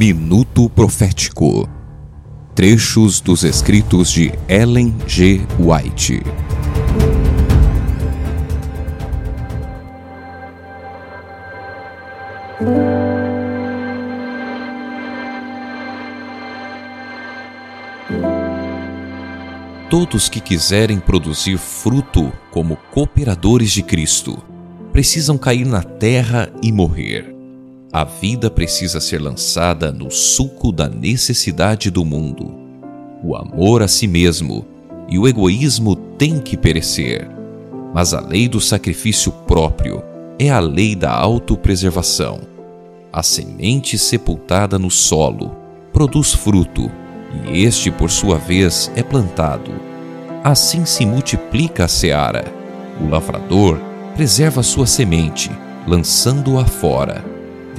Minuto Profético Trechos dos escritos de Ellen G. White. Todos que quiserem produzir fruto como cooperadores de Cristo precisam cair na terra e morrer. A vida precisa ser lançada no suco da necessidade do mundo. O amor a si mesmo e o egoísmo têm que perecer. Mas a lei do sacrifício próprio é a lei da autopreservação. A semente sepultada no solo produz fruto e este, por sua vez, é plantado. Assim se multiplica a seara. O lavrador preserva sua semente, lançando-a fora.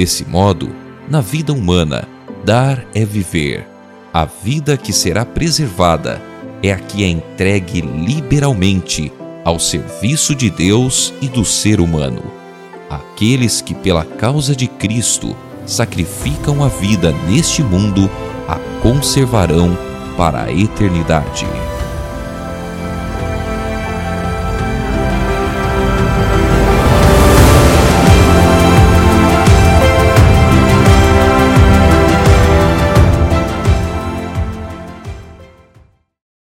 Desse modo, na vida humana, dar é viver. A vida que será preservada é a que é entregue liberalmente ao serviço de Deus e do ser humano. Aqueles que, pela causa de Cristo, sacrificam a vida neste mundo a conservarão para a eternidade.